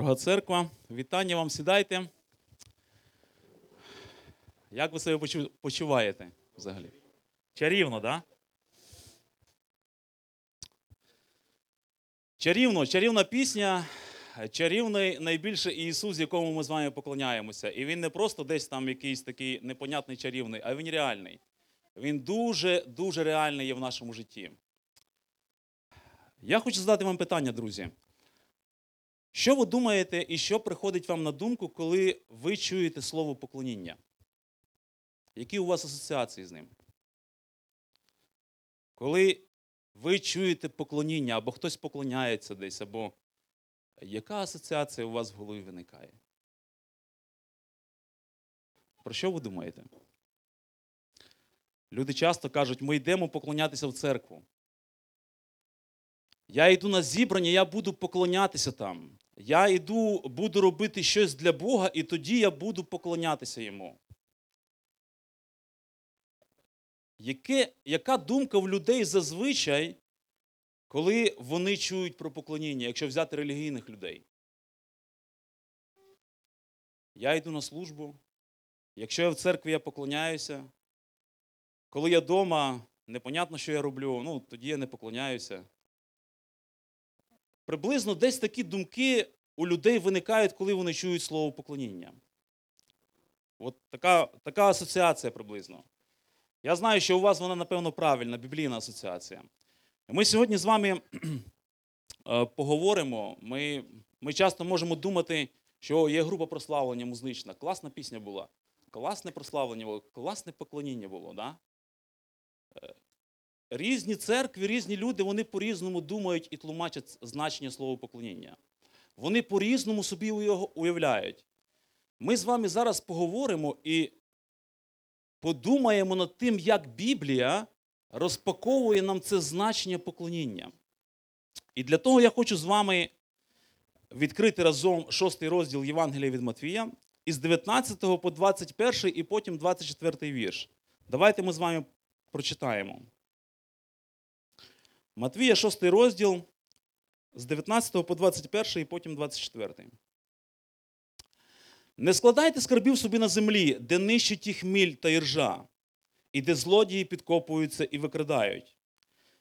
Дорога церква, вітання вам сідайте. Як ви себе почуваєте взагалі? Чарівно? Да? Чарівно, чарівна пісня, чарівний найбільше Ісус, якому ми з вами поклоняємося. І він не просто десь там якийсь такий непонятний чарівний, а він реальний. Він дуже, дуже реальний є в нашому житті. Я хочу задати вам питання, друзі. Що ви думаєте і що приходить вам на думку, коли ви чуєте слово поклоніння? Які у вас асоціації з ним? Коли ви чуєте поклоніння, або хтось поклоняється десь, або яка асоціація у вас в голові виникає? Про що ви думаєте? Люди часто кажуть, ми йдемо поклонятися в церкву. Я йду на зібрання, я буду поклонятися там. Я йду, буду робити щось для Бога, і тоді я буду поклонятися йому. Яке, яка думка в людей зазвичай, коли вони чують про поклоніння, якщо взяти релігійних людей? Я йду на службу. Якщо я в церкві, я поклоняюся. Коли я вдома, непонятно, що я роблю, ну тоді я не поклоняюся. Приблизно десь такі думки у людей виникають, коли вони чують слово поклоніння. От така, така асоціація приблизно. Я знаю, що у вас вона, напевно, правильна, біблійна асоціація. Ми сьогодні з вами е, поговоримо. Ми, ми часто можемо думати, що є група прославлення музична. Класна пісня була, класне прославлення було, класне поклоніння було. Да? Різні церкви, різні люди, вони по-різному думають і тлумачать значення слова поклоніння. Вони по-різному собі його уявляють. Ми з вами зараз поговоримо і подумаємо над тим, як Біблія розпаковує нам це значення поклоніння. І для того я хочу з вами відкрити разом шостий розділ Євангелія від Матвія із 19 по 21 і потім 24 вірш. Давайте ми з вами прочитаємо. Матвія, 6 розділ з 19 по 21 і потім 24. Не складайте скарбів собі на землі, де нищить їх міль та іржа, і де злодії підкопуються і викрадають.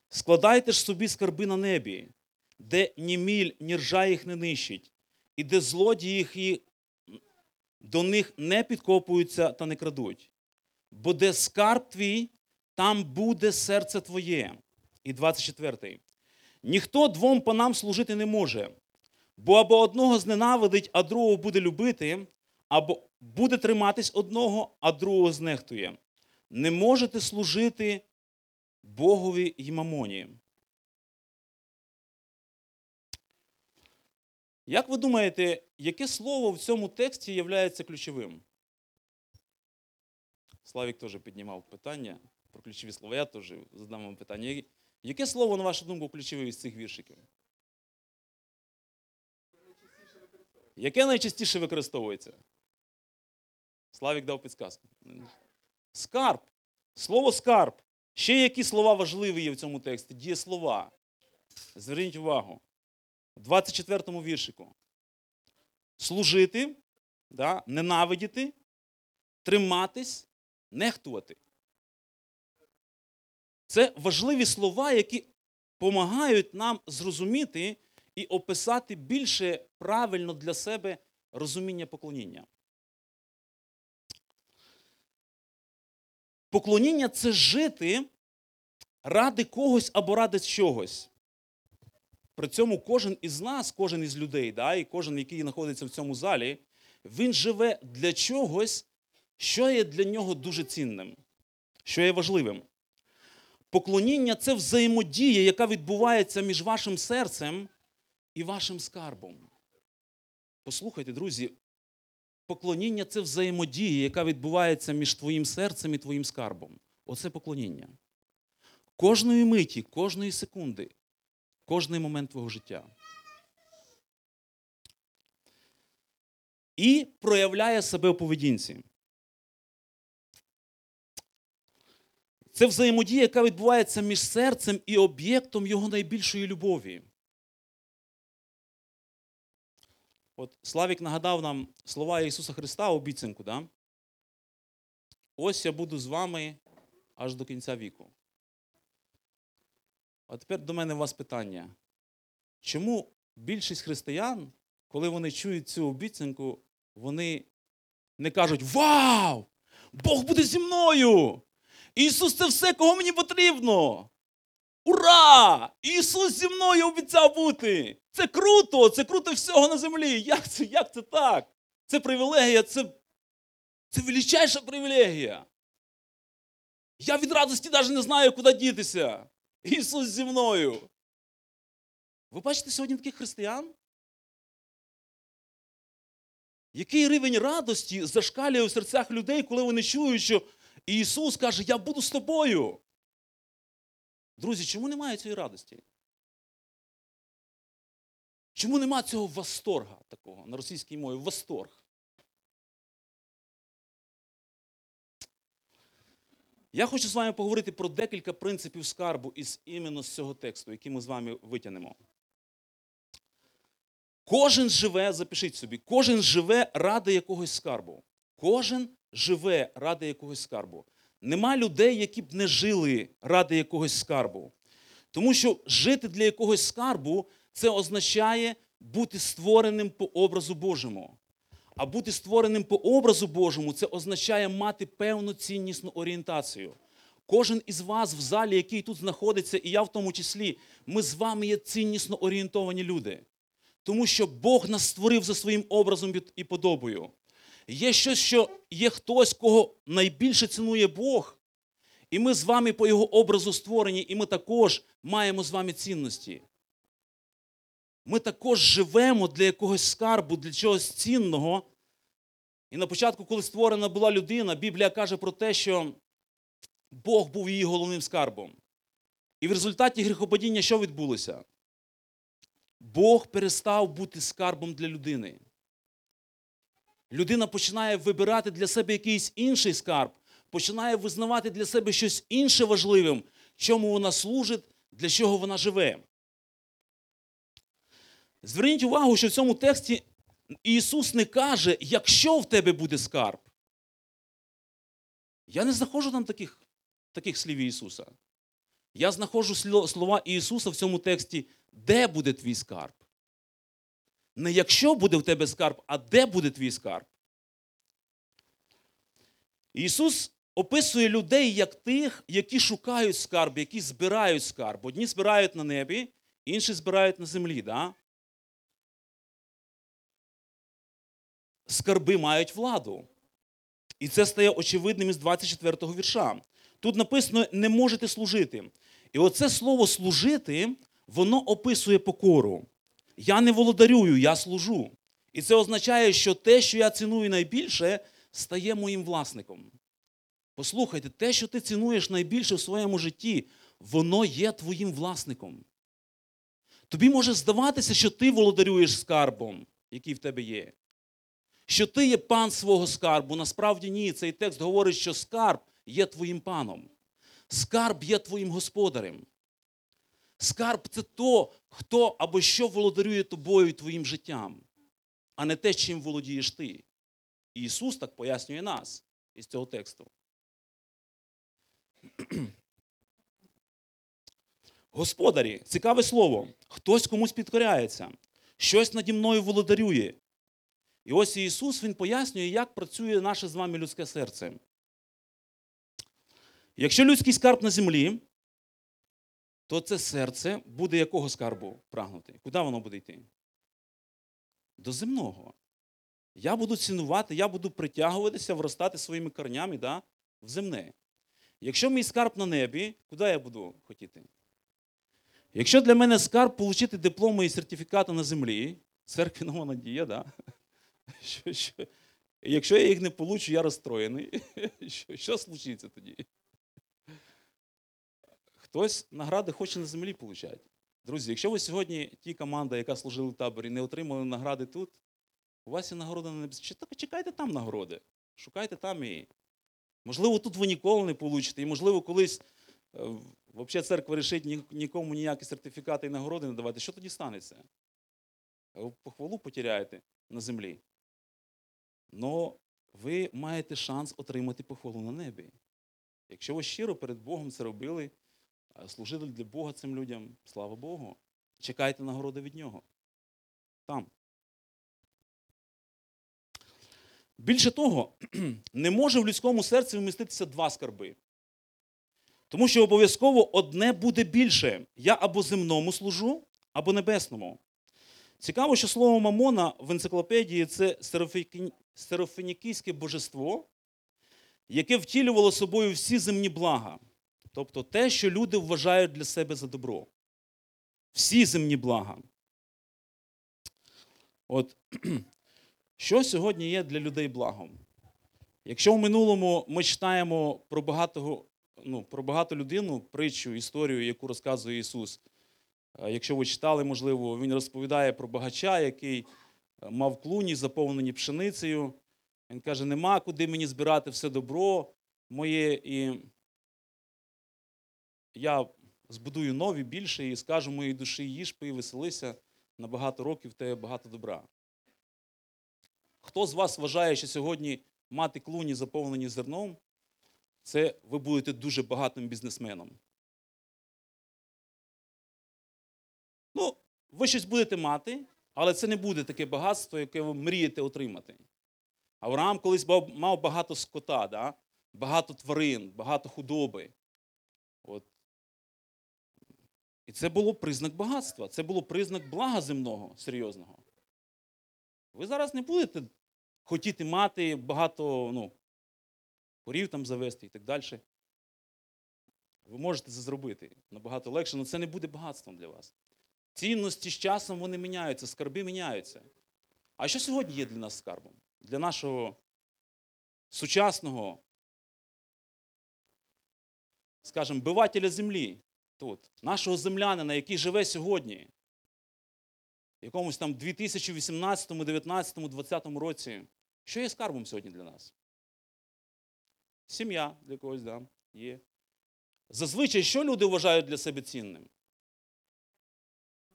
Складайте ж собі скарби на небі, де ні міль, ні ржа їх не нищить, і де злодії їх до них не підкопуються та не крадуть. Бо де скарб твій, там буде серце твоє. І 24. Ніхто двом панам служити не може, бо або одного зненавидить, а другого буде любити, або буде триматись одного, а другого знехтує. Не можете служити Богові й мамоні. Як ви думаєте, яке слово в цьому тексті є ключовим? Славік теж піднімав питання про ключові слова. Я теж задам вам питання. Яке слово, на вашу думку, ключове із цих віршиків? Яке найчастіше використовується? Славік дав підсказку. Скарб. Слово скарб. Ще які слова важливі є в цьому тексті? Дієслова. Зверніть увагу. В 24 му віршику. Служити, да, ненавидіти, триматись, нехтувати. Це важливі слова, які допомагають нам зрозуміти і описати більше правильно для себе розуміння поклоніння. Поклоніння це жити ради когось або ради чогось. При цьому кожен із нас, кожен із людей, да, і кожен, який знаходиться в цьому залі, він живе для чогось, що є для нього дуже цінним, що є важливим. Поклоніння це взаємодія, яка відбувається між вашим серцем і вашим скарбом. Послухайте, друзі, поклоніння це взаємодія, яка відбувається між твоїм серцем і твоїм скарбом. Оце поклоніння. Кожної миті, кожної секунди, кожний момент твого життя. І проявляє себе у поведінці. Це взаємодія, яка відбувається між серцем і об'єктом його найбільшої любові. От Славік нагадав нам слова Ісуса Христа, обіцянку, да? Ось я буду з вами аж до кінця віку. А тепер до мене у вас питання. Чому більшість християн, коли вони чують цю обіцянку, вони не кажуть Вау! Бог буде зі мною! Ісус це все, кого мені потрібно! Ура! Ісус зі мною обіцяв бути! Це круто! Це круто всього на землі! Як це, як це так? Це привілегія, це, це величайша привілегія. Я від радості навіть не знаю, куди дітися. Ісус зі мною. Ви бачите сьогодні таких християн? Який рівень радості зашкалює в серцях людей, коли вони чують, що Ісус каже, я буду з тобою. Друзі, чому немає цієї радості? Чому немає цього восторга такого на російській мові? Восторг. Я хочу з вами поговорити про декілька принципів скарбу із іменно з цього тексту, який ми з вами витягнемо. Кожен живе, запишіть собі, кожен живе ради якогось скарбу. Кожен живе ради якогось скарбу. Нема людей, які б не жили ради якогось скарбу. Тому що жити для якогось скарбу це означає бути створеним по образу Божому. А бути створеним по образу Божому це означає мати певну ціннісну орієнтацію. Кожен із вас в залі, який тут знаходиться, і я в тому числі, ми з вами є ціннісно орієнтовані люди. Тому що Бог нас створив за своїм образом і подобою. Є щось, що є хтось, кого найбільше цінує Бог, і ми з вами по його образу створені, і ми також маємо з вами цінності. Ми також живемо для якогось скарбу, для чогось цінного. І на початку, коли створена була людина, Біблія каже про те, що Бог був її головним скарбом. І в результаті гріхопадіння що відбулося? Бог перестав бути скарбом для людини. Людина починає вибирати для себе якийсь інший скарб, починає визнавати для себе щось інше важливим, чому вона служить, для чого вона живе. Зверніть увагу, що в цьому тексті Ісус не каже, якщо в тебе буде скарб. Я не знаходжу там таких, таких слів Ісуса. Я знаходжу слова Ісуса в цьому тексті, де буде твій скарб. Не якщо буде в тебе скарб, а де буде твій скарб. Ісус описує людей як тих, які шукають скарб, які збирають скарб. Одні збирають на небі, інші збирають на землі. Да? Скарби мають владу. І це стає очевидним із 24 го вірша. Тут написано не можете служити. І оце слово служити, воно описує покору. Я не володарюю, я служу. І це означає, що те, що я ціную найбільше, стає моїм власником. Послухайте, те, що ти цінуєш найбільше в своєму житті, воно є твоїм власником. Тобі може здаватися, що ти володарюєш скарбом, який в тебе є. Що ти є пан свого скарбу. Насправді ні. Цей текст говорить, що скарб є твоїм паном. Скарб є твоїм господарем. Скарб це то, хто або що володарює тобою і твоїм життям, а не те, чим володієш ти. І Ісус так пояснює нас із цього тексту. Господарі, цікаве слово. Хтось комусь підкоряється, щось наді мною володарює. І ось Ісус Він пояснює, як працює наше з вами людське серце. Якщо людський скарб на землі, то це серце буде якого скарбу прагнути? Куди воно буде йти? До земного. Я буду цінувати, я буду притягуватися, вростати своїми корнями да, в земне. Якщо мій скарб на небі, куди я буду хотіти? Якщо для мене скарб отримати дипломи і сертифікати на землі, церкві нова надія, да? що, що? якщо я їх не получу, я розстроєний. Що, що случиться тоді? Хтось награди хоче на землі получати. Друзі, якщо ви сьогодні ті команда, яка служила в таборі, не отримали награди тут, у вас є нагорода на небесі. Чекайте там нагороди. Шукайте там її. Можливо, тут ви ніколи не получите, і, можливо, колись е, взагалі церква вирішить нікому ніякі сертифікати і нагороди не давати. Що тоді станеться? Ви похвалу потеряєте. на землі. Но ви маєте шанс отримати похвалу на небі. Якщо ви щиро перед Богом це робили, служили для Бога цим людям, слава Богу, чекайте нагороди від нього. Там. Більше того, не може в людському серці вміститися два скарби. Тому що обов'язково одне буде більше. Я або земному служу, або небесному. Цікаво, що слово Мамона в енциклопедії це серафінікійське божество, яке втілювало собою всі земні блага. Тобто те, що люди вважають для себе за добро. Всі земні блага. От що сьогодні є для людей благом? Якщо в минулому ми читаємо про багатого, ну, про багату людину, притчу, історію, яку розказує Ісус. Е, Якщо ви читали, можливо, він розповідає про багача, який е, мав клуні, заповнені пшеницею. Він каже: нема куди мені збирати все добро моє, і я збудую нові більше і скажу моїй душі, їж, пий, веселися, на багато років тебе багато добра. Хто з вас вважає, що сьогодні мати клуні, заповнені зерном, це ви будете дуже багатим бізнесменом? Ну, ви щось будете мати, але це не буде таке багатство, яке ви мрієте отримати. Авраам колись мав багато скота, да? багато тварин, багато худоби. От. І це було признак багатства, це було признак блага земного, серйозного. Ви зараз не будете хотіти мати багато ну, корів там завести і так далі. Ви можете це зробити набагато легше, але це не буде багатством для вас. Цінності з часом вони міняються, скарби міняються. А що сьогодні є для нас скарбом? Для нашого сучасного, скажімо, бивателя землі, тут, нашого землянина, який живе сьогодні, в якомусь там 2018, 2019, 2020 році. Що є скарбом сьогодні для нас? Сім'я для когось, да, є. Зазвичай, що люди вважають для себе цінним?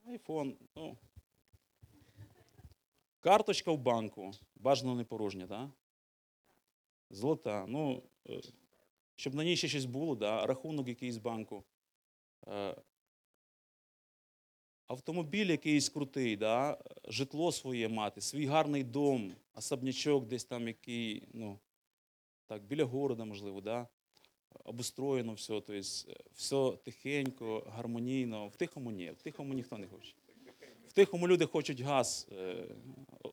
Айфон, ну. Карточка в банку, бажано не порожня, так? Золота. Ну, е, щоб на ній ще щось було, да? рахунок якийсь банку. Е, Автомобіль якийсь крутий, да? житло своє мати, свій гарний дом, особнячок десь там, який, ну, так, біля города, можливо, да? обустроєно все, тобто все тихенько, гармонійно. В тихому ні, в тихому ніхто не хоче. В тихому люди хочуть газ е,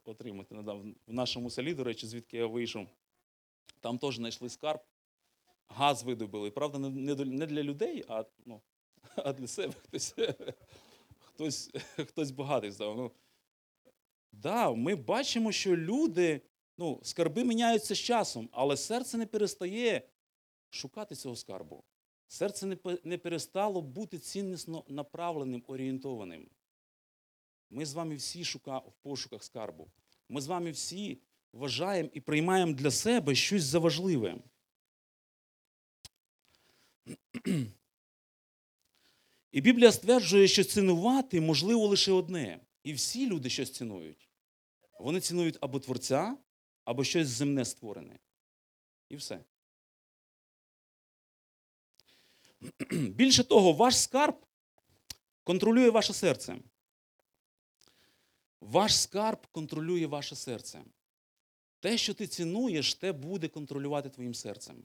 отримати. В нашому селі, до речі, звідки я вийшов, там теж знайшли скарб, газ видобили. Правда, не для людей, а, ну, а для себе хтось, хтось, хтось багатий здав. Ну, да, ми бачимо, що люди, ну, скарби міняються з часом, але серце не перестає шукати цього скарбу. Серце не, не перестало бути ціннісно направленим, орієнтованим. Ми з вами всі шука, в пошуках скарбу. Ми з вами всі вважаємо і приймаємо для себе щось заважливе. І Біблія стверджує, що цінувати можливо лише одне. І всі люди щось цінують. Вони цінують або Творця, або щось земне створене. І все. Більше того, ваш скарб контролює ваше серце. Ваш скарб контролює ваше серце. Те, що ти цінуєш, те буде контролювати твоїм серцем.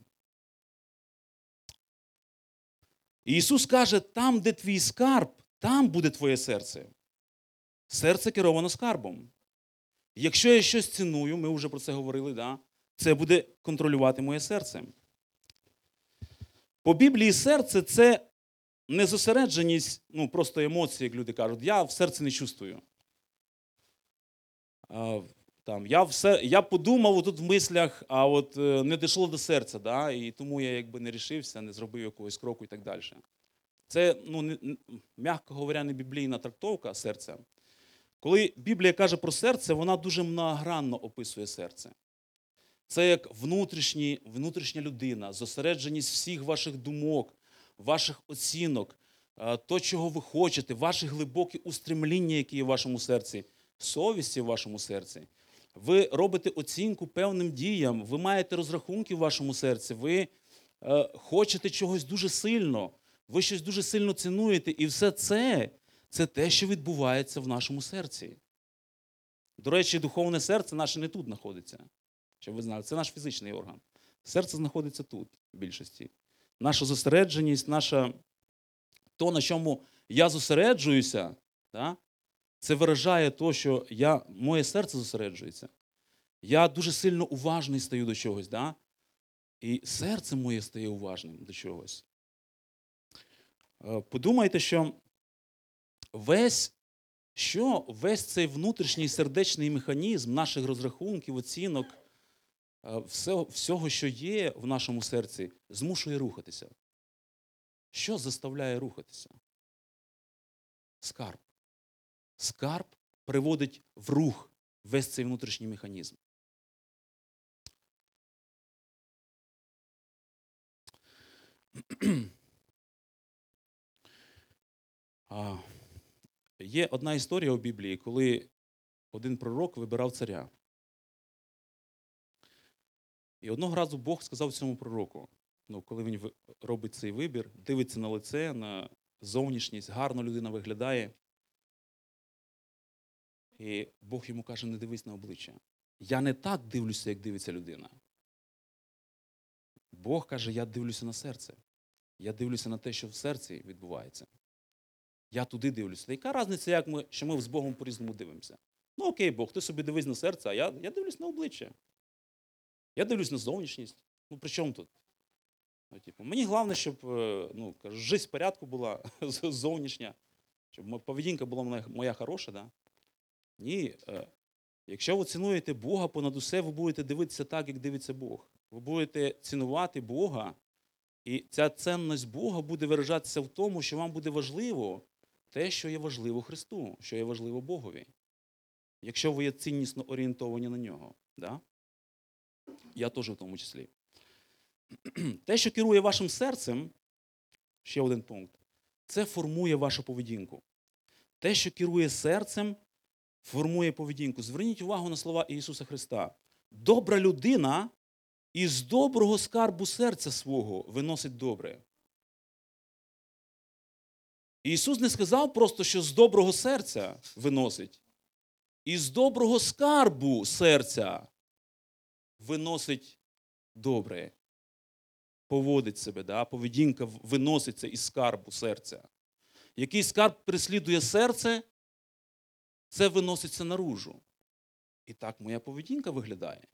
І Ісус каже: там, де твій скарб, там буде твоє серце. Серце керовано скарбом. Якщо я щось ціную, ми вже про це говорили, да? це буде контролювати моє серце. По Біблії серце це не зосередженість, ну, просто емоції, як люди кажуть. Я в серці не чувствую. Там, я, все, я подумав тут в мислях, а от е, не дійшло до серця, да? і тому я якби не рішився, не зробив якогось кроку і так далі. Це, ну, не- м'яко говоря, не біблійна трактовка серця. Коли Біблія каже про серце, вона дуже многогранно описує серце. Це як внутрішні, внутрішня людина, зосередженість всіх ваших думок, ваших оцінок, е, то, чого ви хочете, ваші глибокі устремління, які є в вашому серці, совісті в вашому серці. Ви робите оцінку певним діям, ви маєте розрахунки в вашому серці, ви е, хочете чогось дуже сильно, ви щось дуже сильно цінуєте, і все це це те, що відбувається в нашому серці. До речі, духовне серце наше не тут знаходиться. Щоб ви знали, це наш фізичний орган. Серце знаходиться тут, в більшості. Наша зосередженість, наша то, на чому я зосереджуюся, да, це виражає то, що я, моє серце зосереджується. Я дуже сильно уважний стаю до чогось, да? і серце моє стає уважним до чогось. Е, Подумайте, що весь, що весь цей внутрішній сердечний механізм наших розрахунків, оцінок, е, всього, всього, що є в нашому серці, змушує рухатися. Що заставляє рухатися? Скарб. Скарб приводить в рух весь цей внутрішній механізм. А, Є одна історія у Біблії, коли один пророк вибирав царя. І одного разу Бог сказав цьому пророку, ну, коли він робить цей вибір, дивиться на лице, на зовнішність, гарно людина виглядає. І Бог йому каже: не дивись на обличчя. Я не так дивлюся, як дивиться людина. Бог каже, я дивлюся на серце. Я дивлюся на те, що в серці відбувається. Я туди дивлюся. Яка різниця, як ми, що ми з Богом по-різному дивимося? Ну окей, Бог, ти собі дивись на серце, а я, я дивлюсь на обличчя. Я дивлюсь на зовнішність. Ну при чому тут? Ну, типу, мені головне, щоб е, ну, кажу, життя в порядку була зовнішня, щоб поведінка була моя хороша. Да? Ні. е, Якщо ви цінуєте Бога понад усе, ви будете дивитися так, як дивиться Бог. Ви будете цінувати Бога, і ця цінність Бога буде виражатися в тому, що вам буде важливо те, що є важливо Христу, що є важливо Богові. Якщо ви є ціннісно орієнтовані на нього. Да? Я теж в тому числі. Те, що керує вашим серцем, ще один пункт, це формує вашу поведінку. Те, що керує серцем, формує поведінку. Зверніть увагу на слова Ісуса Христа. Добра людина із доброго скарбу серця свого виносить добре. Ісус не сказав просто, що з доброго серця виносить. Із доброго скарбу серця виносить добре. Поводить себе, да? поведінка виноситься із скарбу серця. Який скарб переслідує серце, це виноситься наружу. І так моя поведінка виглядає.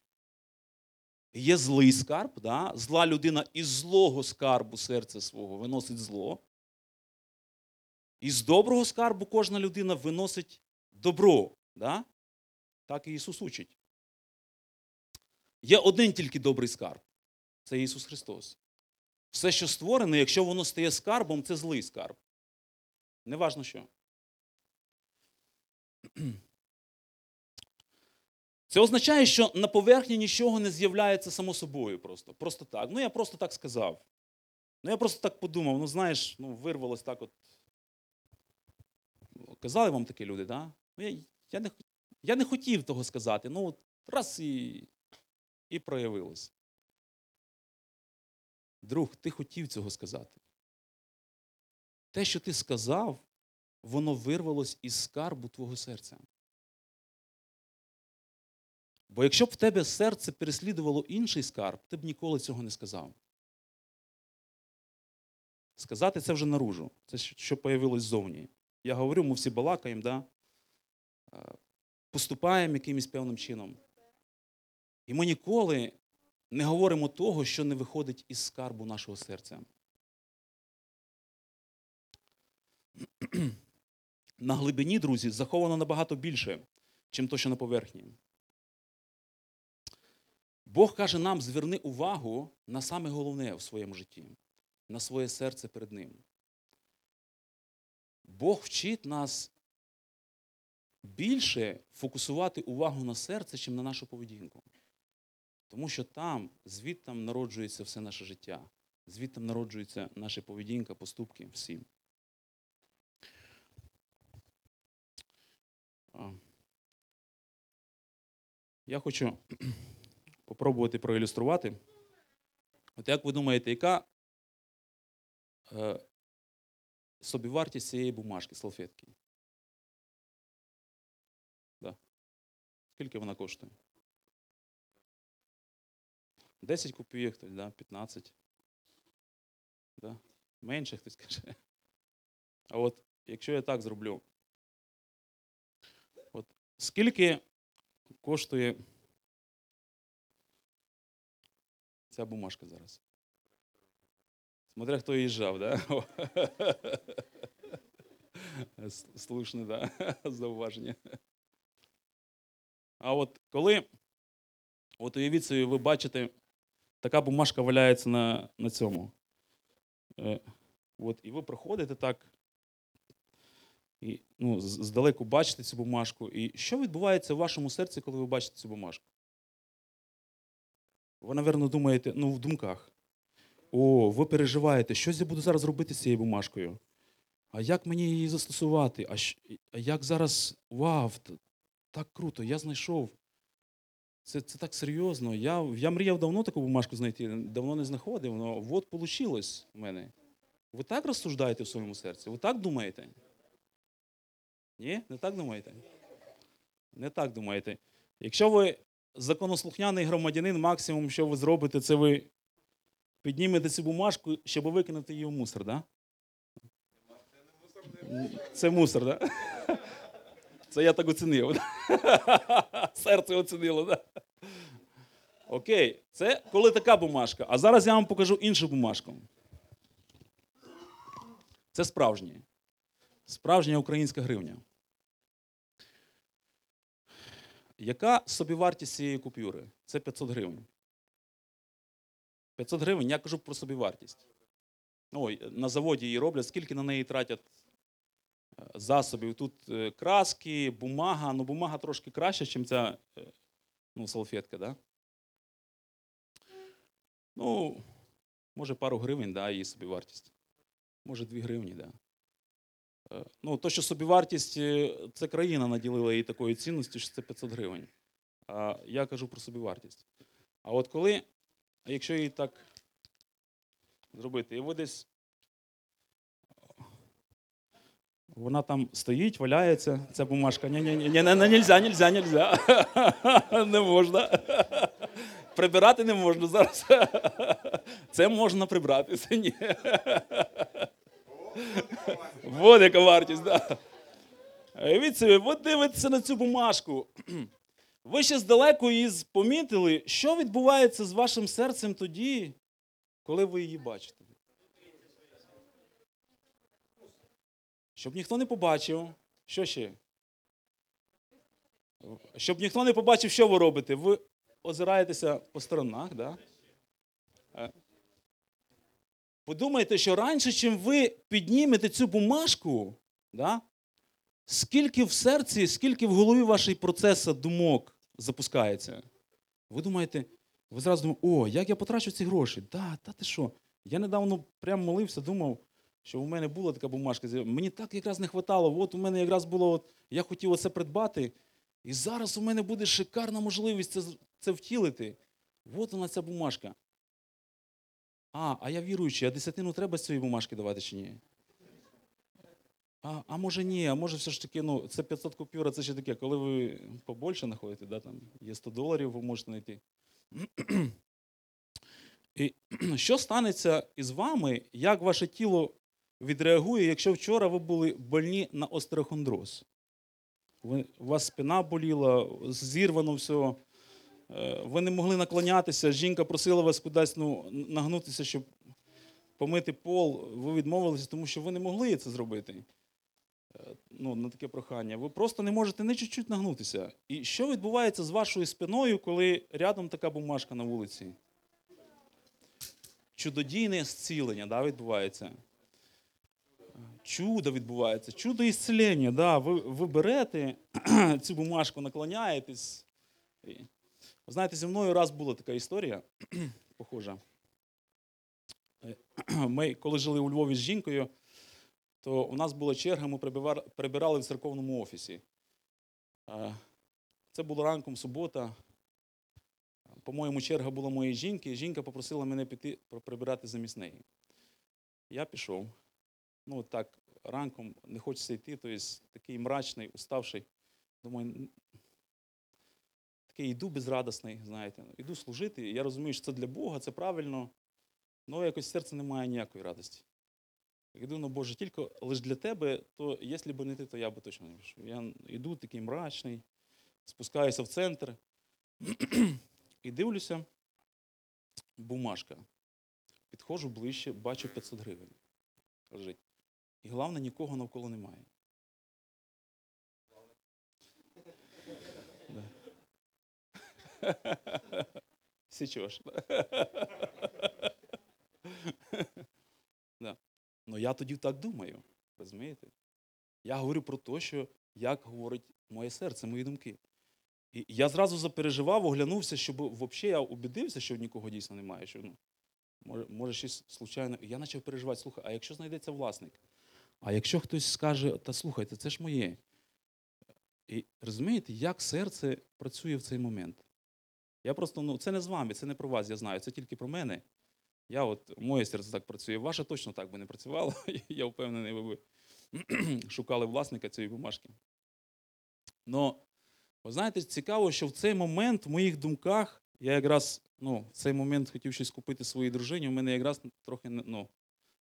Є злий скарб, да? зла людина із злого скарбу серця свого виносить зло. Із доброго скарбу кожна людина виносить добро. Да? Так і Ісус учить. Є один тільки добрий скарб це Ісус Христос. Все, що створене, якщо воно стає скарбом, це злий скарб. Неважно що. Це означає, що на поверхні нічого не з'являється само собою просто. Просто так. Ну, я просто так сказав. Ну, я просто так подумав, ну знаєш, ну, вирвалось так от. Казали вам такі люди? Да? Ну, я, я, не, я не хотів того сказати. Ну, от раз і, і проявилось. Друг, ти хотів цього сказати. Те, що ти сказав, воно вирвалось із скарбу твого серця. Бо якщо б в тебе серце переслідувало інший скарб, ти б ніколи цього не сказав. Сказати це вже наружу. Це що появилось ззовні. Я говорю, ми всі балакаємо, да? Поступаємо якимось певним чином. І ми ніколи не говоримо того, що не виходить із скарбу нашого серця. На глибині, друзі, заховано набагато більше, чим то, що на поверхні. Бог каже нам: зверни увагу на саме головне в своєму житті, на своє серце перед Ним. Бог вчить нас більше фокусувати увагу на серце, чим на нашу поведінку. Тому що там, звідтам народжується все наше життя, звідтам народжується наша поведінка, поступки, всі. Я хочу попробувати проілюструвати. От як ви думаєте, яка е, собівартість цієї бумажки, салфетки? Да. Скільки вона коштує? 10 копійок, хтось, да? 15. Да? Менше хтось каже. А от якщо я так зроблю, скільки коштує ця бумажка зараз? Смотря хто їжджав, да? Слушне, да, зауваження. А от коли, от уявіть собі, ви бачите, така бумажка валяється на, на цьому. Е, от, і ви проходите так, і ну, здалеку бачите цю бумажку. І що відбувається в вашому серці, коли ви бачите цю бумажку? Ви, напевно, думаєте, ну, в думках. О, ви переживаєте, що я буду зараз робити з цією бумажкою? А як мені її застосувати? А, щ- а як зараз вау, так круто, я знайшов. Це, це так серйозно. Я, я мріяв давно таку бумажку знайти, давно не знаходив, але от вийшло в мене. Ви так розсуждаєте в своєму серці? Ви так думаєте? Ні? Не так думаєте? Не так думаєте. Якщо ви законослухняний громадянин, максимум, що ви зробите, це ви піднімете цю бумажку, щоб викинути її в мусор, так? Да? Це мусор, так? Да? Це я так оцінив. Серце оцінило, так? Окей, це коли така бумажка. А зараз я вам покажу іншу бумажку. Це справжнє. Справжня українська гривня. Яка собівартість цієї купюри? Це 500 гривень. 500 гривень, я кажу про собівартість. Ой, на заводі її роблять, скільки на неї тратять е, засобів. Тут е, краски, бумага. Ну, бумага трошки краща, ніж ця е, ну, салфетка, да? Ну, може, пару гривень, да, її собівартість. Може, 2 гривні, да. Е, Ну, то, що собівартість, е, це країна наділила її такою цінністю, що це 500 гривень. Я кажу про собівартість. А от коли, якщо її так зробити, і ви десь. Вона там стоїть, валяється, ця бумажка. Ні, ні, ні, ні, не, нельзя, нельзя, нельзя. Не можна. Прибирати не можна зараз. Це можна прибрати, це ні. Вот яка вартість, да. Від собі, ви дивитеся на цю бумажку. Ви ще здалеку її помітили, що відбувається з вашим серцем тоді, коли ви її бачите. Щоб ніхто не побачив. Що ще? Щоб ніхто не побачив, що ви робите. Ви озираєтеся по сторонах, да? Подумайте, що раніше, чим ви піднімете цю бумажку, да? скільки в серці, скільки в голові вашої процесу думок запускається. Ви думаєте, ви зразу думаєте, о, як я потрачу ці гроші? Да, та ти що? Я недавно прям молився, думав, що у мене була така бумажка. Мені так якраз не вистачало. От у мене якраз було, от, я хотів оце придбати, і зараз у мене буде шикарна можливість це, це втілити. От вона ця бумажка. А, а я віруючий, а десятину треба з цієї бумажки давати чи ні? А, а може ні, а може все ж таки, ну, це 500 купюр, а це ще таке, коли ви побольше знаходите, да, там є 100 доларів, ви можете знайти. І що станеться із вами, як ваше тіло відреагує, якщо вчора ви були больні на остерохондроз? У вас спина боліла, зірвано все, ви не могли наклонятися, жінка просила вас кудись ну, нагнутися, щоб помити пол, ви відмовилися, тому що ви не могли це зробити. Е, Ну, на таке прохання. Ви просто не можете не чуть-чуть нагнутися. І що відбувається з вашою спиною, коли рядом така бумажка на вулиці? Чудодійне зцілення да, відбувається. Чудо відбувається, чудо ісцілення. Да. Ви, ви берете цю бумажку, наклоняєтесь. Знаєте, зі мною раз була така історія, похожа. Ми, коли жили у Львові з жінкою, то у нас була черга, ми прибирали в церковному офісі. Це було ранком субота, по-моєму, черга була моєї жінки, і жінка попросила мене піти прибирати замість неї. Я пішов. Ну, так, ранком не хочеться йти, тобто такий мрачний, уставший. Думаю, такий йду безрадісний, знаєте. Іду служити. Я розумію, що це для Бога, це правильно. але якось серце немає ніякої радості. Іду, ну Боже, тільки лише для тебе, то якщо б не ти, то я би точно не пішов. Я йду такий мрачний, спускаюся в центр і дивлюся, бумажка. Підходжу ближче, бачу 500 гривень. І головне, нікого навколо немає. Да. Січеш. Да. Ну я тоді так думаю. Розумієте? Я говорю про те, що як говорить моє серце, мої думки. І я зразу запереживав, оглянувся, щоб взагалі я убідився, що нікого дійсно немає. Що, ну, може, може, щось случайно. Я почав переживати, слухай, а якщо знайдеться власник? А якщо хтось скаже, та слухайте, це ж моє. І розумієте, як серце працює в цей момент? Я просто, ну, це не з вами, це не про вас, я знаю, це тільки про мене. Я от, моє серце так працює, ваше точно так би не працювало. Я впевнений, ви б шукали власника цієї бумажки. Но, ви знаєте, цікаво, що в цей момент в моїх думках я якраз ну, в цей момент хотів щось купити своїй дружині, у мене якраз трохи ну,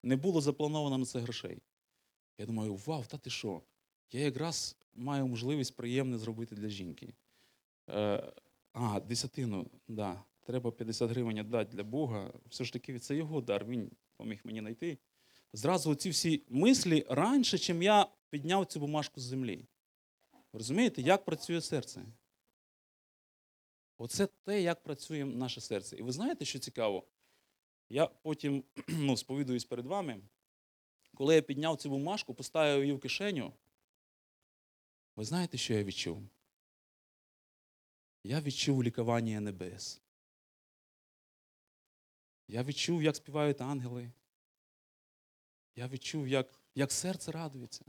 не було заплановано на це грошей. Я думаю, вау, та ти що? Я якраз маю можливість приємне зробити для жінки. А, десятину, да. Треба 50 гривень дати для Бога. Все ж таки, це його дар, він поміг мені знайти. Зразу ці всі мислі раніше, чим я підняв цю бумажку з землі. Розумієте, як працює серце? Оце те, як працює наше серце. І ви знаєте, що цікаво? Я потім ну, сповідуюсь перед вами. Коли я підняв цю бумажку, поставив її в кишеню, ви знаєте, що я відчув? Я відчув лікування небес. Я відчув, як співають ангели. Я відчув, як, як серце радується.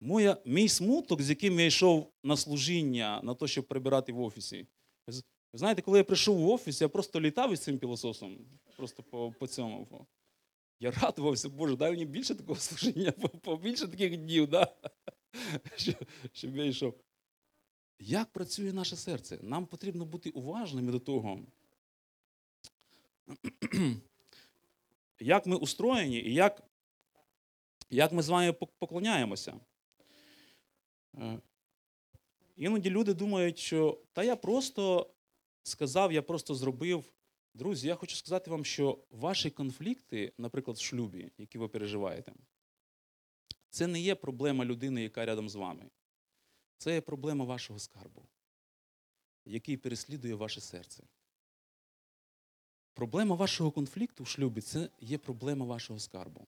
Моя, мій смуток, з яким я йшов на служіння, на те, щоб прибирати в офісі. Ви знаєте, коли я прийшов в офіс, я просто літав із цим пілососом. Просто по, по цьому. Я радувався, Боже, дай мені більше такого служіння, по- побільше таких днів, да? щоб я йшов. Як працює наше серце? Нам потрібно бути уважними до того, як ми устроєні і як, як ми з вами поклоняємося. Е, Іноді люди думають, що та я просто сказав, я просто зробив. Друзі, я хочу сказати вам, що ваші конфлікти, наприклад, в шлюбі, які ви переживаєте, це не є проблема людини, яка рядом з вами. Це є проблема вашого скарбу, який переслідує ваше серце. Проблема вашого конфлікту в шлюбі це є проблема вашого скарбу.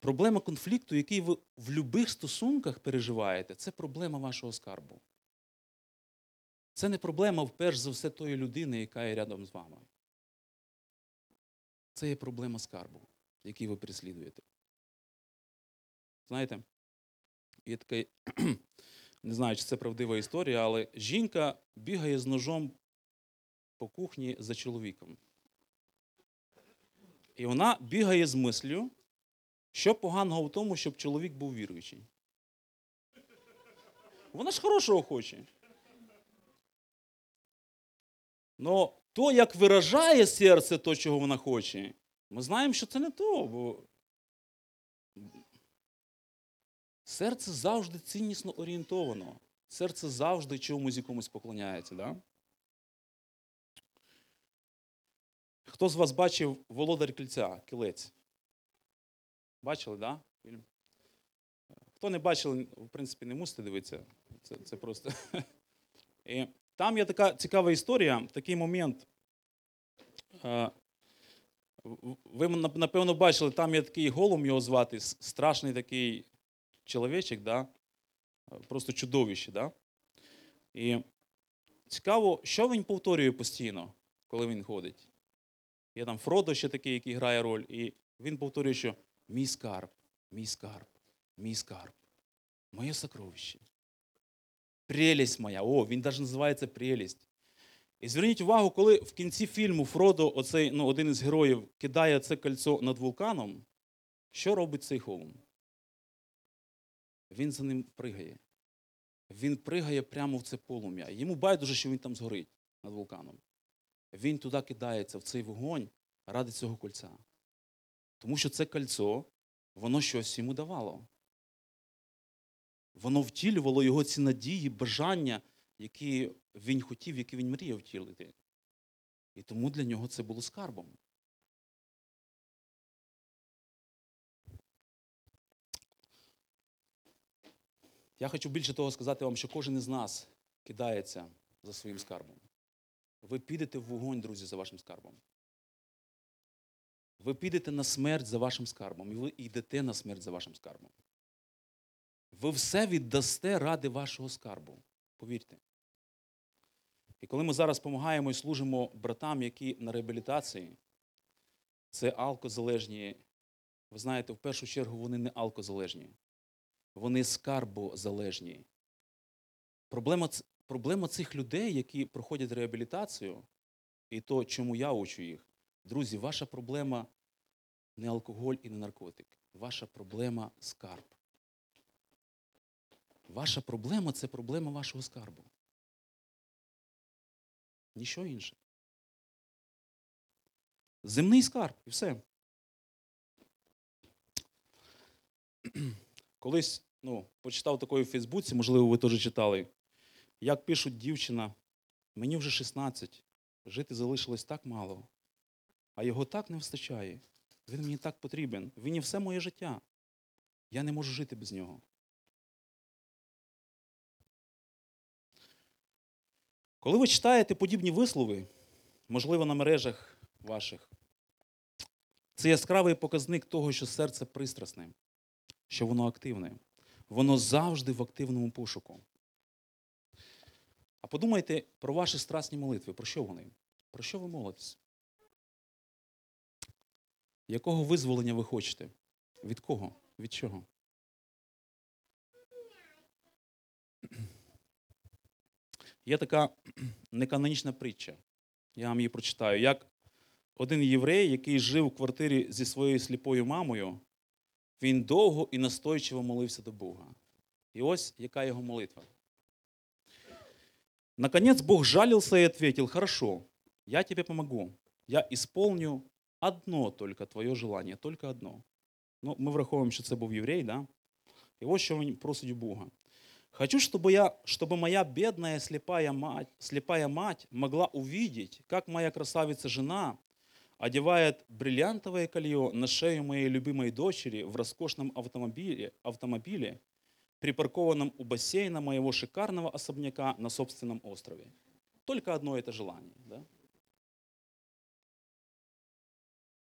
Проблема конфлікту, який ви в будь-яких стосунках переживаєте, це проблема вашого скарбу. Це не проблема, вперше за все, тої людини, яка є рядом з вами. Це є проблема скарбу, який ви переслідуєте. Знаєте, є така, не знаю, чи це правдива історія, але жінка бігає з ножом по кухні за чоловіком. І вона бігає з мислю, що поганого в тому, щоб чоловік був віруючий. Вона ж хорошого хоче. Но то, як виражає серце то, чого вона хоче, ми знаємо, що це не то. Бо серце завжди ціннісно орієнтовано. Серце завжди чомусь якомусь поклоняється. Да? Хто з вас бачив Володар кільця, кілець? Бачили, да? Фільм? Хто не бачив, в принципі, не мусите дивитися. Це, це просто. І там є така цікава історія, такий момент. Е, Ви, напевно, бачили, там є такий голум його звати, страшний такий чоловічок, да? Просто чудовище. Да? І цікаво, що він повторює постійно, коли він ходить. Є там Фродо ще такий, який грає роль, і він повторює, що мій скарб, мій скарб, мій скарб, моє сокровище. Прелість моя. О, він навіть називається прелість. І зверніть увагу, коли в кінці фільму Фродо, оцей, ну, один із героїв, кидає це кольцо над вулканом, що робить цей холм? Він за ним пригає. Він пригає прямо в це полум'я. Йому байдуже, що він там згорить над вулканом. Він туди кидається в цей вогонь ради цього кольця. Тому що це кольцо, воно щось йому давало. Воно втілювало його ці надії, бажання, які він хотів, які він мріяв втілити. І тому для нього це було скарбом. Я хочу більше того сказати вам, що кожен із нас кидається за своїм скарбом. Ви підете в вогонь, друзі, за вашим скарбом. Ви підете на смерть за вашим скарбом, і ви йдете на смерть за вашим скарбом. Ви все віддасте ради вашого скарбу. Повірте. І коли ми зараз допомагаємо і служимо братам, які на реабілітації, це алкозалежні. Ви знаєте, в першу чергу вони не алкозалежні, вони скарбозалежні. Проблема, проблема цих людей, які проходять реабілітацію, і то, чому я учу їх, друзі, ваша проблема не алкоголь і не наркотик. Ваша проблема скарб. Ваша проблема це проблема вашого скарбу. Ніщо інше. Земний скарб і все. Колись ну, почитав такої в Фейсбуці, можливо, ви теж читали, як пишуть дівчина, мені вже 16, жити залишилось так мало, а його так не вистачає. Він мені так потрібен. Він і все моє життя. Я не можу жити без нього. Коли ви читаєте подібні вислови, можливо, на мережах ваших, це яскравий показник того, що серце пристрасне, що воно активне. Воно завжди в активному пошуку. А подумайте про ваші страсні молитви. Про що вони? Про що ви молитесь? Якого визволення ви хочете? Від кого? Від чого? Є така неканонічна притча. Я вам її прочитаю. Як один єврей, який жив у квартирі зі своєю сліпою мамою, він довго і настойчиво молився до Бога. І ось яка його молитва. Наконец Бог жалился и ответил, хорошо, я тебе помогу. Я исполню одно только твоє желание, только одно. Ну, ми враховуємо, що це був єврей, да? І ось що він просить у Бога. Хочу, чтобы, я, чтобы моя бедная слепая мать, слепая мать могла увидеть, как моя красавица-жена одевает бриллиантовое колье на шею моей любимой дочери в роскошном автомобиле, автомобиле припаркованном у бассейна моего шикарного особняка на собственном острове. Только одно это желание. Да?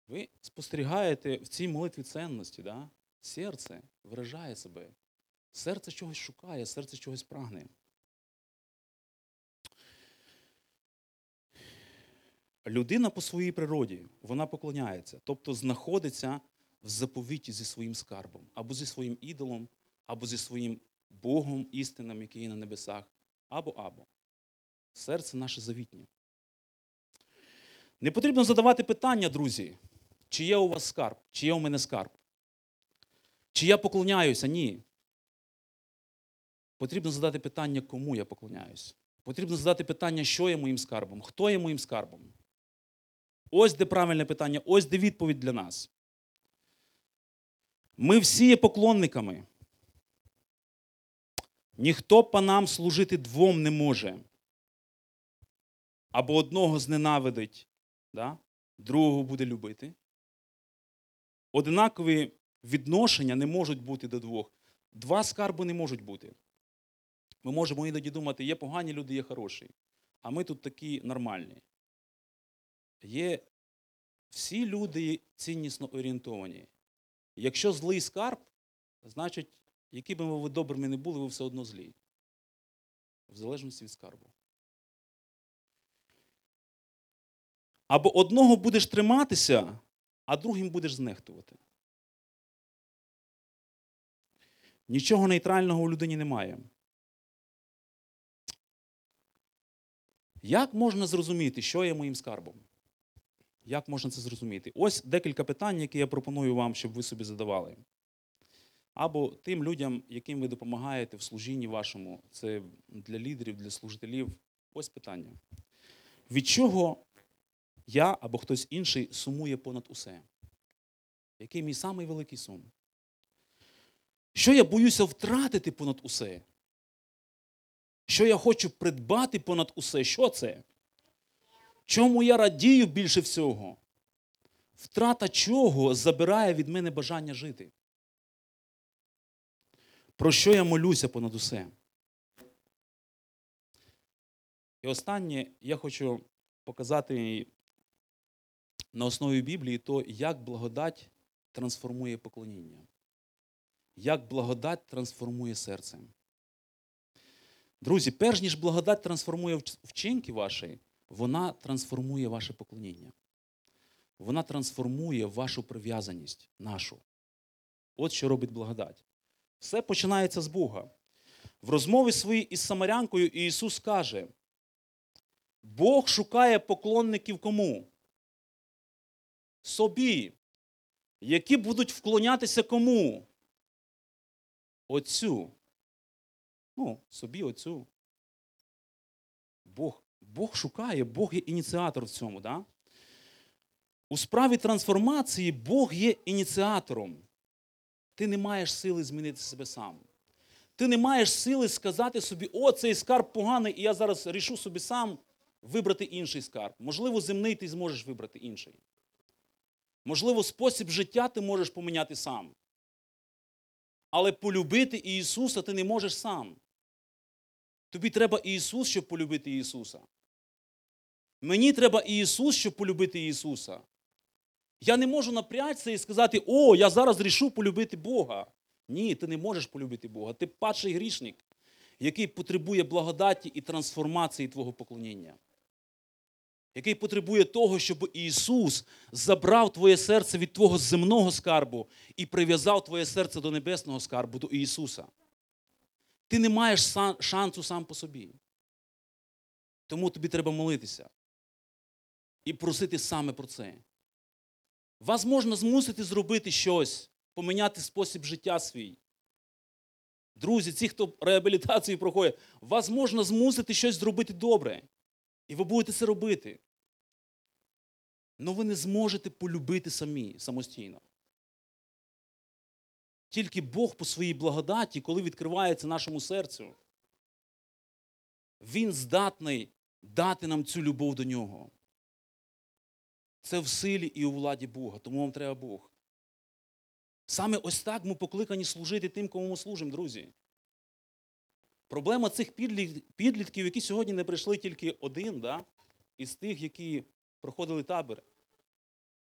Ви спостерігаєте в цій молитві цінності, да? серце виражає себе. Серце чогось шукає, серце чогось прагне. Людина по своїй природі, вона поклоняється, тобто знаходиться в заповіті зі своїм скарбом, або зі своїм ідолом, або зі своїм Богом істинним, який є на небесах, або або. Серце наше завітнє. Не потрібно задавати питання, друзі, чи є у вас скарб, чи є у мене скарб. Чи я поклоняюся? Ні. Потрібно задати питання, кому я поклоняюсь. Потрібно задати питання, що є моїм скарбом, хто є моїм скарбом. Ось де правильне питання, ось де відповідь для нас. Ми всі є поклонниками. Ніхто панам служити двом не може. Або одного зненавидить, да? другого буде любити. Однакові відношення не можуть бути до двох. Два скарби не можуть бути. Ми можемо іноді думати, є погані люди, є хороші. А ми тут такі нормальні. Є всі люди ціннісно орієнтовані. Якщо злий скарб, значить, які б ви добрими не були, ви все одно злі. В залежності від скарбу. Або одного будеш триматися, а другим будеш знехтувати. Нічого нейтрального у людині немає. Як можна зрозуміти, що є моїм скарбом? Як можна це зрозуміти? Ось декілька питань, які я пропоную вам, щоб ви собі задавали. Або тим людям, яким ви допомагаєте в служінні вашому, це для лідерів, для служителів. Ось питання. Від чого я або хтось інший сумує понад усе? Який мій самий великий сум? Що я боюся втратити понад усе? Що я хочу придбати понад усе? Що це? Чому я радію більше всього? Втрата чого забирає від мене бажання жити? Про що я молюся понад усе? І останнє я хочу показати на основі Біблії то, як благодать трансформує поклоніння, як благодать трансформує серце. Друзі, перш ніж благодать трансформує вчинки ваші, вона трансформує ваше поклоніння. Вона трансформує вашу прив'язаність нашу. От що робить благодать. Все починається з Бога. В розмові своїй із Самарянкою Ісус каже: Бог шукає поклонників кому? Собі, які будуть вклонятися кому? Отцю. Ну, собі отцю. Бог, Бог шукає, Бог є ініціатор в цьому. Да? У справі трансформації Бог є ініціатором. Ти не маєш сили змінити себе сам. Ти не маєш сили сказати собі, о, цей скарб поганий, і я зараз рішу собі сам вибрати інший скарб. Можливо, земний ти зможеш вибрати інший. Можливо, спосіб життя ти можеш поміняти сам. Але полюбити Ісуса ти не можеш сам. Тобі треба Ісус, щоб полюбити Ісуса. Мені треба Ісус, щоб полюбити Ісуса. Я не можу напрягтися і сказати, о, я зараз рішу полюбити Бога. Ні, ти не можеш полюбити Бога. Ти падший грішник, який потребує благодаті і трансформації твого поклоніння. Який потребує того, щоб Ісус забрав твоє серце від твого земного скарбу і прив'язав твоє серце до небесного скарбу, до Ісуса. Ти не маєш шансу сам по собі. Тому тобі треба молитися і просити саме про це. Вас можна змусити зробити щось, поміняти спосіб життя свій. Друзі, ці, хто реабілітацію проходять, вас можна змусити щось зробити добре. І ви будете це робити. Але ви не зможете полюбити самі самостійно. Тільки Бог по своїй благодаті, коли відкривається нашому серцю, Він здатний дати нам цю любов до нього. Це в силі і у владі Бога, тому вам треба Бог. Саме ось так ми покликані служити тим, кому ми служимо, друзі. Проблема цих підлітків, які сьогодні не прийшли тільки один, да, із тих, які проходили табір.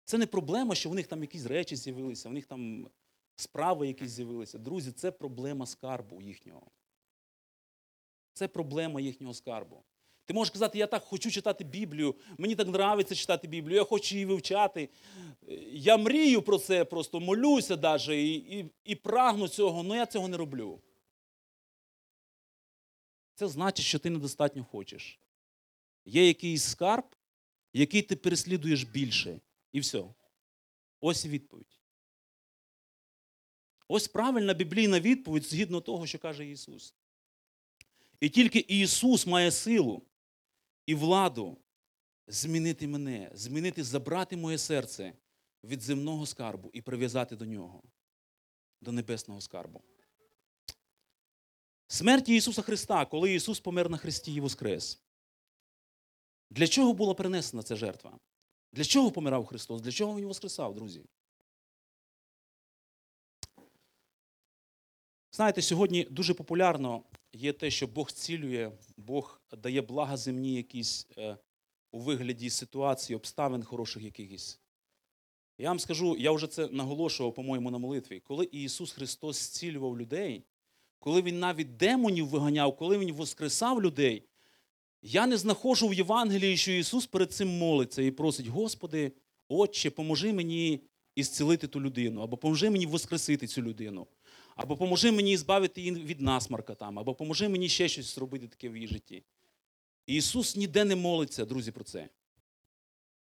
Це не проблема, що в них там якісь речі з'явилися, в них там справи якісь з'явилися. Друзі, це проблема скарбу їхнього. Це проблема їхнього скарбу. Ти можеш казати, я так хочу читати Біблію, мені так подобається читати Біблію, я хочу її вивчати. Я мрію про це, просто молюся даже і, і, і прагну цього, але я цього не роблю. Це значить, що ти недостатньо хочеш. Є якийсь скарб, який ти переслідуєш більше. І все. Ось і відповідь. Ось правильна біблійна відповідь згідно того, що каже Ісус. І тільки Ісус має силу і владу змінити мене, змінити, забрати моє серце від земного скарбу і прив'язати до нього, до небесного скарбу. Смерті Ісуса Христа, коли Ісус помер на Христі і воскрес. Для чого була принесена ця жертва? Для чого помирав Христос? Для чого Він воскресав, друзі? Знаєте, сьогодні дуже популярно є те, що Бог цілює, Бог дає блага земні якісь е, у вигляді ситуацій, обставин хороших якихось. Я вам скажу, я вже це наголошував, по-моєму, на молитві. Коли Ісус Христос зцілював людей, коли Він навіть демонів виганяв, коли Він воскресав людей, я не знаходжу в Євангелії, що Ісус перед цим молиться і просить, Господи, Отче, поможи мені ісцілити ту людину, або поможи мені воскресити цю людину, або поможи мені збавити її від насмарка там, або поможи мені ще щось зробити таке в її житті. Ісус ніде не молиться, друзі, про це.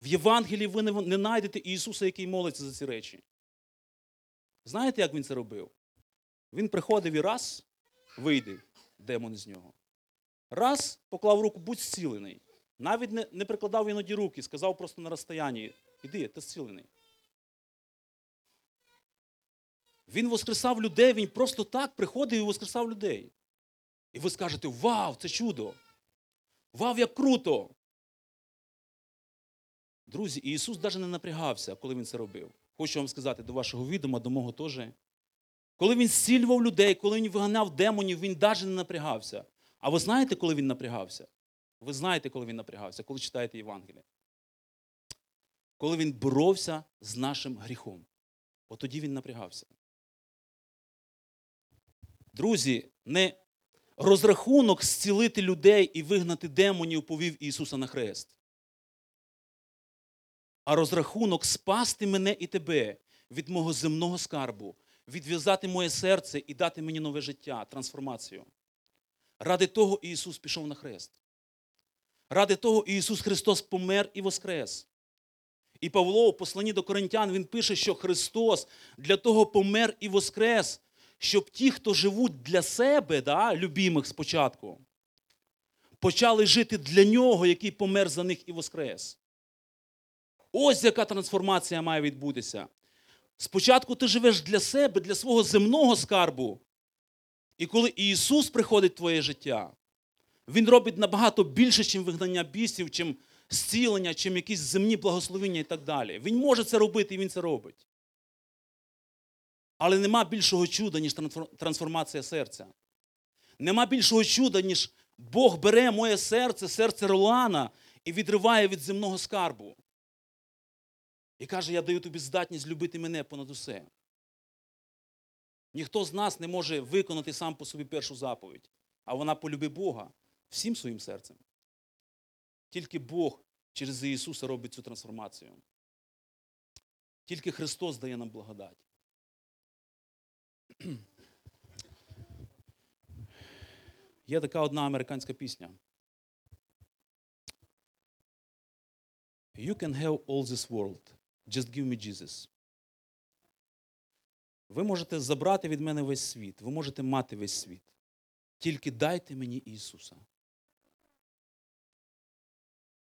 В Євангелії ви не знайдете Ісуса, який молиться за ці речі. Знаєте, як він це робив? Він приходив і раз вийде демон з нього. Раз поклав руку, будь зцілений. Навіть не, не прикладав іноді руки, сказав просто на розстоянні: іди, ти зцілений. Він воскресав людей, він просто так приходив і воскресав людей. І ви скажете: Вау, це чудо! Вау, як круто! Друзі, Ісус навіть не напрягався, коли Він це робив. Хочу вам сказати до вашого відома, до мого теж. Коли він зцілював людей, коли він виганяв демонів, він навіть не напрягався. А ви знаєте, коли він напрягався? Ви знаєте, коли він напрягався, коли читаєте Євангеліє. Коли він боровся з нашим гріхом. От тоді він напрягався. Друзі, не розрахунок зцілити людей і вигнати демонів повів Ісуса на хрест. А розрахунок спасти мене і тебе від мого земного скарбу, відв'язати моє серце і дати мені нове життя, трансформацію. Ради того Ісус пішов на хрест. Ради того Ісус Христос помер і воскрес. І Павло у посланні до Коринтян він пише, що Христос для того помер і воскрес, щоб ті, хто живуть для себе, да, любимих спочатку, почали жити для нього, який помер за них і воскрес. Ось яка трансформація має відбутися. Спочатку ти живеш для себе, для свого земного скарбу. І коли Ісус приходить в твоє життя, Він робить набагато більше, чим вигнання бісів, чим зцілення, чим якісь земні благословення і так далі. Він може це робити і Він це робить. Але нема більшого чуда, ніж трансформація серця. Нема більшого чуда, ніж Бог бере моє серце, серце Ролана, і відриває від земного скарбу. І каже, я даю тобі здатність любити мене понад усе. Ніхто з нас не може виконати сам по собі першу заповідь, а вона полюби Бога всім своїм серцем. Тільки Бог через Ісуса робить цю трансформацію. Тільки Христос дає нам благодать. Є така одна американська пісня. You can have all this world. Just give me Jesus. Ви можете забрати від мене весь світ, ви можете мати весь світ. Тільки дайте мені Ісуса.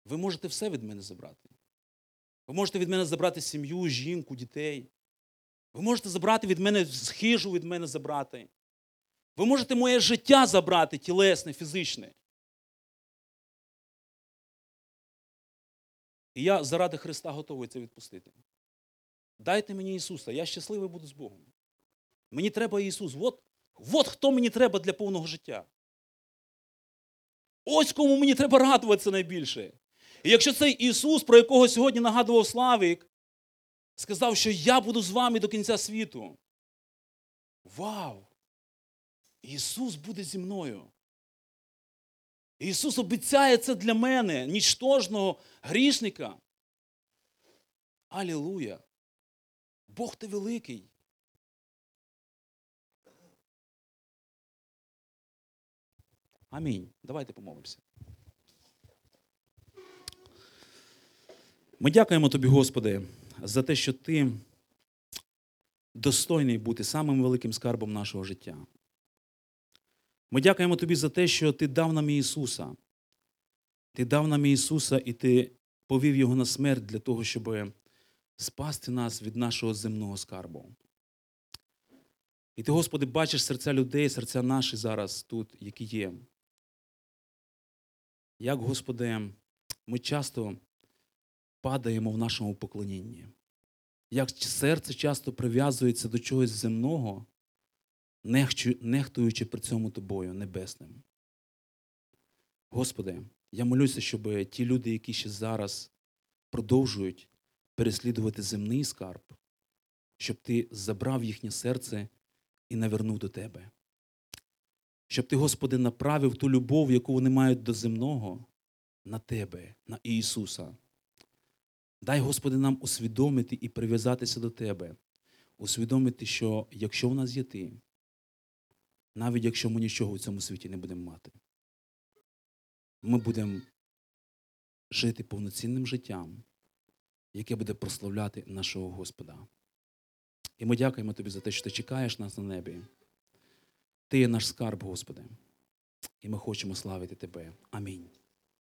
Ви можете все від мене забрати. Ви можете від мене забрати сім'ю, жінку, дітей. Ви можете забрати від мене хижу від мене забрати. Ви можете моє життя забрати, тілесне, фізичне. І я заради Христа готовий це відпустити. Дайте мені Ісуса, я щасливий буду з Богом. Мені треба Ісус. От, от хто мені треба для повного життя. Ось кому мені треба радуватися найбільше. І якщо цей Ісус, про якого сьогодні нагадував Славік, сказав, що я буду з вами до кінця світу. Вау! Ісус буде зі мною. Ісус обіцяє це для мене, нічтожного грішника. Алілуя! Бог ти великий. Амінь. Давайте помолимося. Ми дякуємо тобі, Господи, за те, що Ти достойний бути самим великим скарбом нашого життя. Ми дякуємо тобі за те, що Ти дав нам Ісуса. Ти дав нам Ісуса, і Ти повів Його на смерть для того, щоб спасти нас від нашого земного скарбу. І ти, Господи, бачиш серця людей, серця наші зараз тут, які є. Як, Господи, ми часто падаємо в нашому поклонінні. Як серце часто прив'язується до чогось земного, нехтуючи при цьому тобою небесним. Господи, я молюся, щоб ті люди, які ще зараз продовжують переслідувати земний скарб, щоб ти забрав їхнє серце і навернув до тебе. Щоб ти, Господи, направив ту любов, яку вони мають до земного, на Тебе, на Ісуса. Дай, Господи, нам усвідомити і прив'язатися до Тебе, усвідомити, що якщо в нас є Ти, навіть якщо ми нічого в цьому світі не будемо мати, ми будемо жити повноцінним життям, яке буде прославляти нашого Господа. І ми дякуємо тобі за те, що ти чекаєш нас на небі. Ти є наш скарб, Господи. І ми хочемо славити Тебе. Амінь.